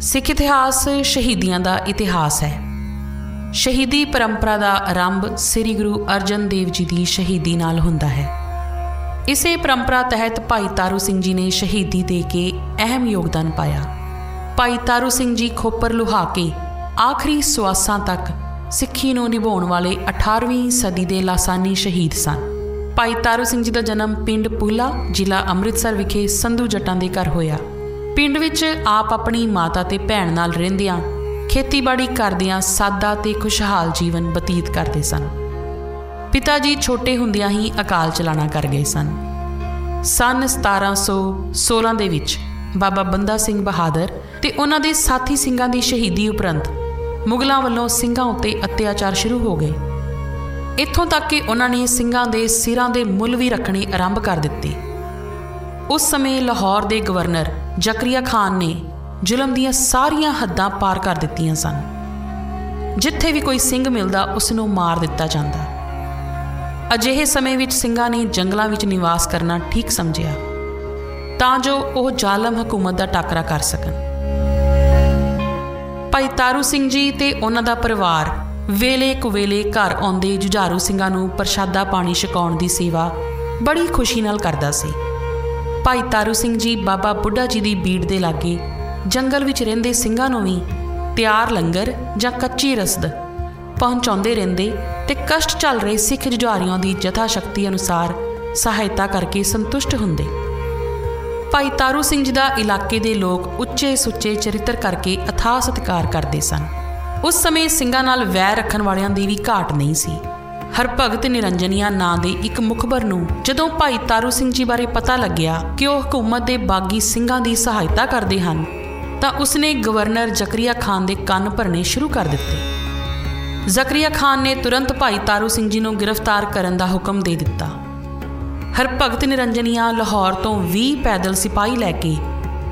ਸਿੱਖ ਇਤਿਹਾਸ ਸ਼ਹੀਦੀਆਂ ਦਾ ਇਤਿਹਾਸ ਹੈ। ਸ਼ਹੀਦੀ ਪਰੰਪਰਾ ਦਾ ਆਰੰਭ ਸ੍ਰੀ ਗੁਰੂ ਅਰਜਨ ਦੇਵ ਜੀ ਦੀ ਸ਼ਹੀਦੀ ਨਾਲ ਹੁੰਦਾ ਹੈ। ਇਸੇ ਪਰੰਪਰਾ ਤਹਿਤ ਭਾਈ ਤਾਰੂ ਸਿੰਘ ਜੀ ਨੇ ਸ਼ਹੀਦੀ ਦੇ ਕੇ ਅਹਿਮ ਯੋਗਦਾਨ ਪਾਇਆ। ਭਾਈ ਤਾਰੂ ਸਿੰਘ ਜੀ ਖੋਪਰ ਲੁਹਾ ਕੇ ਆਖਰੀ ਸਵਾਸਾਂ ਤੱਕ ਸਿੱਖੀ ਨੂੰ ਨਿਭਾਉਣ ਵਾਲੇ 18ਵੀਂ ਸਦੀ ਦੇ ਲਾਸਾਨੀ ਸ਼ਹੀਦ ਸਨ। ਭਾਈ ਤਾਰੂ ਸਿੰਘ ਜੀ ਦਾ ਜਨਮ ਪਿੰਡ ਪੂਲਾ, ਜ਼ਿਲ੍ਹਾ ਅੰਮ੍ਰਿਤਸਰ ਵਿਖੇ ਸੰਧੂ ਜੱਟਾਂ ਦੇ ਘਰ ਹੋਇਆ। ਪਿੰਡ ਵਿੱਚ ਆਪ ਆਪਣੀ ਮਾਤਾ ਤੇ ਭੈਣ ਨਾਲ ਰਹਿੰਦਿਆਂ ਖੇਤੀਬਾੜੀ ਕਰਦਿਆਂ ਸਾਦਾ ਤੇ ਖੁਸ਼ਹਾਲ ਜੀਵਨ ਬਤੀਤ ਕਰਦੇ ਸਨ। ਪਿਤਾ ਜੀ ਛੋਟੇ ਹੁੰਦਿਆਂ ਹੀ ਅਕਾਲ ਚਲਾਣਾ ਕਰ ਗਏ ਸਨ। ਸਨ 1716 ਦੇ ਵਿੱਚ ਬਾਬਾ ਬੰਦਾ ਸਿੰਘ ਬਹਾਦਰ ਤੇ ਉਹਨਾਂ ਦੇ ਸਾਥੀ ਸਿੰਘਾਂ ਦੀ ਸ਼ਹੀਦੀ ਉਪਰੰਤ ਮੁਗਲਾਂ ਵੱਲੋਂ ਸਿੰਘਾਂ ਉੱਤੇ ਅਤਿਆਚਾਰ ਸ਼ੁਰੂ ਹੋ ਗਏ। ਇੱਥੋਂ ਤੱਕ ਕਿ ਉਹਨਾਂ ਨੇ ਸਿੰਘਾਂ ਦੇ ਸਿਰਾਂ ਦੇ ਮੁੱਲ ਵੀ ਰੱਖਣੇ ਆਰੰਭ ਕਰ ਦਿੱਤੇ। ਉਸ ਸਮੇਂ ਲਾਹੌਰ ਦੇ ਗਵਰਨਰ ਜ਼ਕਰੀਆ ਖਾਨ ਨੇ ਜ਼ੁਲਮ ਦੀਆਂ ਸਾਰੀਆਂ ਹੱਦਾਂ ਪਾਰ ਕਰ ਦਿੱਤੀਆਂ ਸਨ, ਜਿੱਥੇ ਵੀ ਕੋਈ ਸਿੰਘ ਮਿਲਦਾ ਉਸ ਨੂੰ ਮਾਰ ਦਿੱਤਾ ਜਾਂਦਾ। ਅਜਿਹੇ ਸਮੇਂ ਵਿੱਚ ਸਿੰਘਾਂ ਨੇ ਜੰਗਲਾਂ ਵਿੱਚ ਨਿਵਾਸ ਕਰਨਾ ਠੀਕ ਸਮਝਿਆ, ਤਾਂ ਜੋ ਉਹ ਜ਼ਾਲਮ ਹਕੂਮਤ ਦਾ ਟਾਕਰਾ ਕਰ ਸਕਣ। ਭਾਈ ਤਾਰੂ ਸਿੰਘ ਜੀ ਤੇ ਉਹਨਾਂ ਦਾ ਪਰਿਵਾਰ ਵੇਲੇ ਕੁਵੇਲੇ ਘਰ ਆਉਂਦੇ ਜੁਝਾਰੂ ਸਿੰਘਾਂ ਨੂੰ ਪ੍ਰਸ਼ਾਦਾ ਪਾਣੀ ਛਕਾਉਣ ਦੀ ਸੇਵਾ ਬੜੀ ਖੁਸ਼ੀ ਨਾਲ ਕਰਦਾ ਸੀ। ਭਾਈ ਤਾਰੂ ਸਿੰਘ ਜੀ, ਬਾਬਾ ਬੁੱਢਾ ਜੀ ਦੀ ਬੀੜ ਦੇ ਲਾਗੇ, ਜੰਗਲ ਵਿੱਚ ਰਹਿੰਦੇ ਸਿੰਘਾਂ ਨੂੰ ਵੀ ਤਿਆਰ ਲੰਗਰ ਜਾਂ ਕੱਚੀ ਰਸਦ ਪਹੁੰਚਾਉਂਦੇ ਰਹਿੰਦੇ ਤੇ ਕਸ਼ਟ ਚੱਲ ਰਹੇ ਸਿੱਖ ਜੁਝਾਰੀਆਂ ਦੀ ਜਥਾ ਸ਼ਕਤੀ ਅਨੁਸਾਰ ਸਹਾਇਤਾ ਕਰਕੇ ਸੰਤੁਸ਼ਟ ਹੁੰਦੇ। ਭਾਈ ਤਾਰੂ ਸਿੰਘ ਜੀ ਦਾ ਇਲਾਕੇ ਦੇ ਲੋਕ ਉੱਚੇ ਸੁੱਚੇ ਚਰਿੱਤਰ ਕਰਕੇ ਅਥਾਹ ਸਤਿਕਾਰ ਕਰਦੇ ਸਨ। ਉਸ ਸਮੇਂ ਸਿੰਘਾਂ ਨਾਲ ਵੈਰ ਰੱਖਣ ਵਾਲਿਆਂ ਦੀ ਵੀ ਘਾਟ ਨਹੀਂ ਸੀ। ਹਰਭਗਤ ਨਿਰੰਜਨੀਆ ਨਾਂ ਦੇ ਇੱਕ ਮੁਖਬਰ ਨੂੰ ਜਦੋਂ ਭਾਈ ਤਾਰੂ ਸਿੰਘ ਜੀ ਬਾਰੇ ਪਤਾ ਲੱਗਿਆ ਕਿ ਉਹ ਹਕੂਮਤ ਦੇ ਬਾਗੀ ਸਿੰਘਾਂ ਦੀ ਸਹਾਇਤਾ ਕਰਦੇ ਹਨ, ਤਾਂ ਉਸਨੇ ਗਵਰਨਰ ਜ਼ਕਰੀਆ ਖਾਨ ਦੇ ਕੰਨ ਭਰਨੇ ਸ਼ੁਰੂ ਕਰ ਦਿੱਤੇ। ਜ਼ਕਰੀਆ ਖਾਨ ਨੇ ਤੁਰੰਤ ਭਾਈ ਤਾਰੂ ਸਿੰਘ ਜੀ ਨੂੰ ਗ੍ਰਿਫਤਾਰ ਕਰਨ ਦਾ ਹੁਕਮ ਦੇ ਦਿੱਤਾ। ਹਰਭਗਤ ਨਿਰੰਜਨੀਆ ਲਾਹੌਰ ਤੋਂ 20 ਪੈਦਲ ਸਿਪਾਹੀ ਲੈ ਕੇ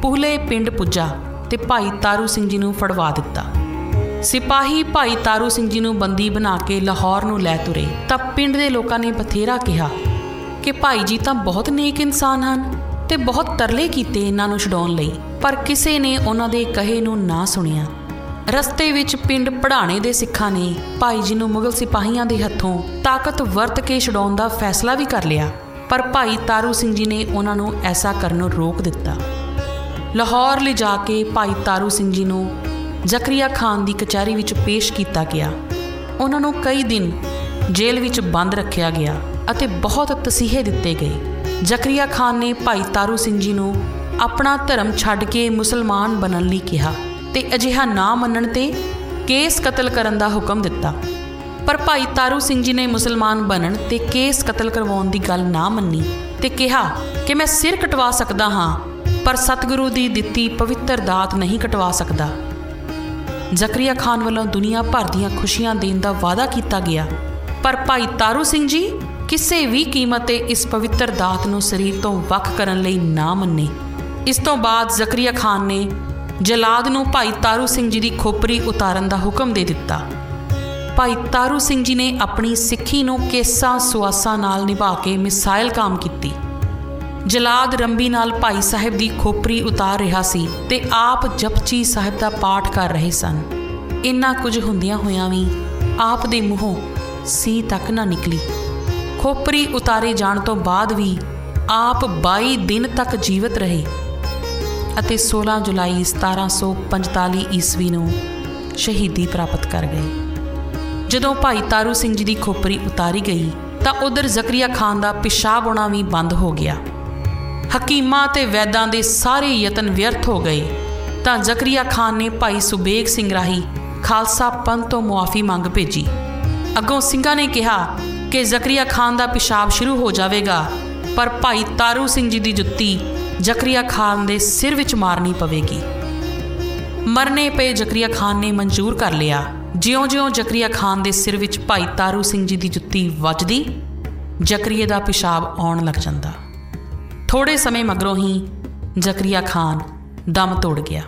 ਪੁਹਲੇ ਪਿੰਡ ਪੁੱਜਾ ਤੇ ਭਾਈ ਤਾਰੂ ਸਿੰਘ ਜੀ ਨੂੰ ਫੜਵਾ ਦਿੱਤਾ। ਸਿਪਾਹੀ ਭਾਈ ਤਾਰੂ ਸਿੰਘ ਜੀ ਨੂੰ ਬੰਦੀ ਬਣਾ ਕੇ ਲਾਹੌਰ ਨੂੰ ਲੈ ਤੁਰੇ, ਤਾਂ ਪਿੰਡ ਦੇ ਲੋਕਾਂ ਨੇ ਬਥੇਰਾ ਕਿਹਾ ਕਿ ਭਾਈ ਜੀ ਤਾਂ ਬਹੁਤ ਨੇਕ ਇਨਸਾਨ ਹਨ ਤੇ ਬਹੁਤ ਤਰਲੇ ਕੀਤੇ ਇਹਨਾਂ ਨੂੰ ਛਡਾਉਣ ਲਈ, ਪਰ ਕਿਸੇ ਨੇ ਉਹਨਾਂ ਦੇ ਕਹੇ ਨੂੰ ਨਾ ਸੁਣਿਆ। ਰਸਤੇ ਵਿੱਚ ਪਿੰਡ ਪੜਾਣੇ ਦੇ ਸਿੱਖਾਂ ਨੇ ਭਾਈ ਜੀ ਨੂੰ ਮੁਗਲ ਸਿਪਾਹੀਆਂ ਦੇ ਹੱਥੋਂ ਤਾਕਤ ਵਰਤ ਕੇ ਛਡਾਉਣ ਦਾ ਫੈਸਲਾ ਵੀ ਕਰ ਲਿਆ, ਪਰ ਭਾਈ ਤਾਰੂ ਸਿੰਘ ਜੀ ਨੇ ਉਹਨਾਂ ਨੂੰ ਐਸਾ ਕਰਨੋਂ ਰੋਕ ਦਿੱਤਾ। ਲਾਹੌਰ ਲਿਜਾ ਕੇ ਭਾਈ ਤਾਰੂ ਸਿੰਘ ਜੀ ਨੂੰ ਜ਼ਕਰੀਆ ਖਾਨ ਦੀ ਕਚਹਿਰੀ ਵਿੱਚ ਪੇਸ਼ ਕੀਤਾ ਗਿਆ। ਉਹਨਾਂ ਨੂੰ ਕਈ ਦਿਨ ਜੇਲ੍ਹ ਵਿੱਚ ਬੰਦ ਰੱਖਿਆ ਗਿਆ ਅਤੇ ਬਹੁਤ ਤਸੀਹੇ ਦਿੱਤੇ ਗਏ। ਜ਼ਕਰੀਆ ਖਾਨ ਨੇ ਭਾਈ ਤਾਰੂ ਸਿੰਘ ਜੀ ਨੂੰ ਆਪਣਾ ਧਰਮ ਛੱਡ ਕੇ ਮੁਸਲਮਾਨ ਬਣਨ ਲਈ ਕਿਹਾ ਤੇ ਅਜਿਹਾ ਨਾ ਮੰਨਣ ਤੇ ਕੇਸ ਕਤਲ ਕਰਨ ਦਾ ਹੁਕਮ ਦਿੱਤਾ। ਪਰ ਭਾਈ ਤਾਰੂ ਸਿੰਘ ਜੀ ਨੇ ਮੁਸਲਮਾਨ ਬਣਨ ਤੇ ਕੇਸ ਕਤਲ ਕਰਵਾਉਣ ਦੀ ਗੱਲ ਨਾ ਮੰਨੀ ਤੇ ਕਿਹਾ ਕਿ ਮੈਂ ਸਿਰ ਕਟਵਾ ਸਕਦਾ ਹਾਂ, ਪਰ ਸਤਿਗੁਰੂ ਦੀ ਦਿੱਤੀ ਪਵਿੱਤਰ ਦਾਤ ਨਹੀਂ ਕਟਵਾ ਸਕਦਾ। ਜ਼ਕਰੀਆ ਖਾਨ ਵੱਲੋਂ ਦੁਨੀਆ ਭਰ ਦੀਆਂ ਖੁਸ਼ੀਆਂ ਦੇਣ ਦਾ ਵਾਅਦਾ ਕੀਤਾ ਗਿਆ। ਪਰ ਭਾਈ ਤਾਰੂ ਸਿੰਘ ਜੀ ਕਿਸੇ ਵੀ ਕੀਮਤ ਤੇ ਇਸ ਪਵਿੱਤਰ ਦਾਤ ਨੂੰ ਸਰੀਰ ਤੋਂ ਵੱਖ ਕਰਨ ਲਈ ਨਾ ਮੰਨੇ। ਇਸ ਤੋਂ ਬਾਅਦ ਜ਼ਕਰੀਆ ਖਾਨ ਨੇ ਜਲਾਦ ਨੂੰ ਭਾਈ ਤਾਰੂ ਸਿੰਘ ਜੀ ਦੀ ਖੋਪਰੀ ਉਤਾਰਨ ਦਾ ਹੁਕਮ ਦੇ ਦਿੱਤਾ। ਭਾਈ ਤਾਰੂ ਸਿੰਘ ਜੀ ਨੇ ਆਪਣੀ ਸਿੱਖੀ ਨੂੰ ਕੇਸਾਂ ਸੁਆਸਾਂ ਨਾਲ ਨਿਭਾ ਕੇ ਮਿਸਾਈਲ ਕਾਮ ਕੀਤੀ। ਜਲਾਦ ਰੰਬੀ ਨਾਲ ਭਾਈ ਸਾਹਿਬ ਦੀ ਖੋਪਰੀ ਉਤਾਰ ਰਿਹਾ ਸੀ ਤੇ ਆਪ ਜਪਜੀ ਸਾਹਿਬ ਦਾ ਪਾਠ ਕਰ ਰਹੇ ਸਨ। ਇੰਨਾ ਕੁਝ ਹੁੰਦਿਆਂ ਹੋਇਆਂ ਵੀ ਆਪ ਦੇ ਮੂੰਹੋਂ ਸੀ ਤੱਕ ਨਾ ਨਿਕਲੀ। ਖੋਪਰੀ ਉਤਾਰੇ ਜਾਣ ਤੋਂ ਬਾਅਦ ਵੀ ਆਪ 22 ਦਿਨ ਤੱਕ ਜੀਵਤ ਰਹੇ ਅਤੇ 16 ਜੁਲਾਈ 1745 ਈਸਵੀ ਨੂੰ ਸ਼ਹੀਦੀ ਪ੍ਰਾਪਤ ਕਰ ਗਏ। ਜਦੋਂ ਭਾਈ ਤਾਰੂ ਸਿੰਘ ਜੀ ਦੀ ਖੋਪਰੀ ਉਤਾਰੀ ਗਈ ਤਾਂ ਉਧਰ ਜ਼ਕਰੀਆ ਖਾਨ ਦਾ ਪਿਸ਼ਾਬ ਆਉਣਾ ਵੀ ਬੰਦ ਹੋ ਗਿਆ। ਹਕੀਮਾਂ ਤੇ ਵੈਦਾਂ ਦੇ ਸਾਰੇ ਯਤਨ ਵਿਅਰਥ ਹੋ ਗਏ। ਤਾਂ ਜ਼ਕਰੀਆ ਖਾਨ ਨੇ ਭਾਈ ਸੁਬੇਗ ਸਿੰਘ ਰਾਹੀ ਖਾਲਸਾ ਪੰਥ ਤੋਂ ਮੁਆਫੀ ਮੰਗ ਭੇਜੀ। ਅੱਗੋਂ ਸਿੰਘਾਂ ਨੇ ਕਿਹਾ ਕਿ ਜ਼ਕਰੀਆ ਖਾਨ ਦਾ ਪਿਸ਼ਾਬ ਸ਼ੁਰੂ ਹੋ ਜਾਵੇਗਾ, ਪਰ ਭਾਈ ਤਾਰੂ ਸਿੰਘ ਜੀ ਦੀ ਜੁੱਤੀ ਜ਼ਕਰੀਆ ਖਾਨ ਦੇ ਸਿਰ ਵਿੱਚ ਮਾਰਨੀ ਪਵੇਗੀ। ਮਰਨੇ ਪਏ ਜ਼ਕਰੀਆ ਖਾਨ ਨੇ ਮਨਜ਼ੂਰ ਕਰ ਲਿਆ, ਜਿਉਂ-ਜਿਉਂ ਜ਼ਕਰੀਆ ਖਾਨ ਦੇ ਸਿਰ ਵਿੱਚ ਭਾਈ ਤਾਰੂ ਸਿੰਘ ਜੀ ਦੀ ਜੁੱਤੀ ਵੱਜਦੀ ਜ਼ਕਰੀਆ ਦਾ ਪਿਸ਼ਾਬ ਆਉਣ ਲੱਗ ਜਾਂਦਾ। ਥੋੜੇ ਸਮੇਂ ਮਗਰੋਂ ਹੀ ਜ਼ਕਰੀਆ ਖਾਨ ਦਮ ਤੋੜ ਗਿਆ।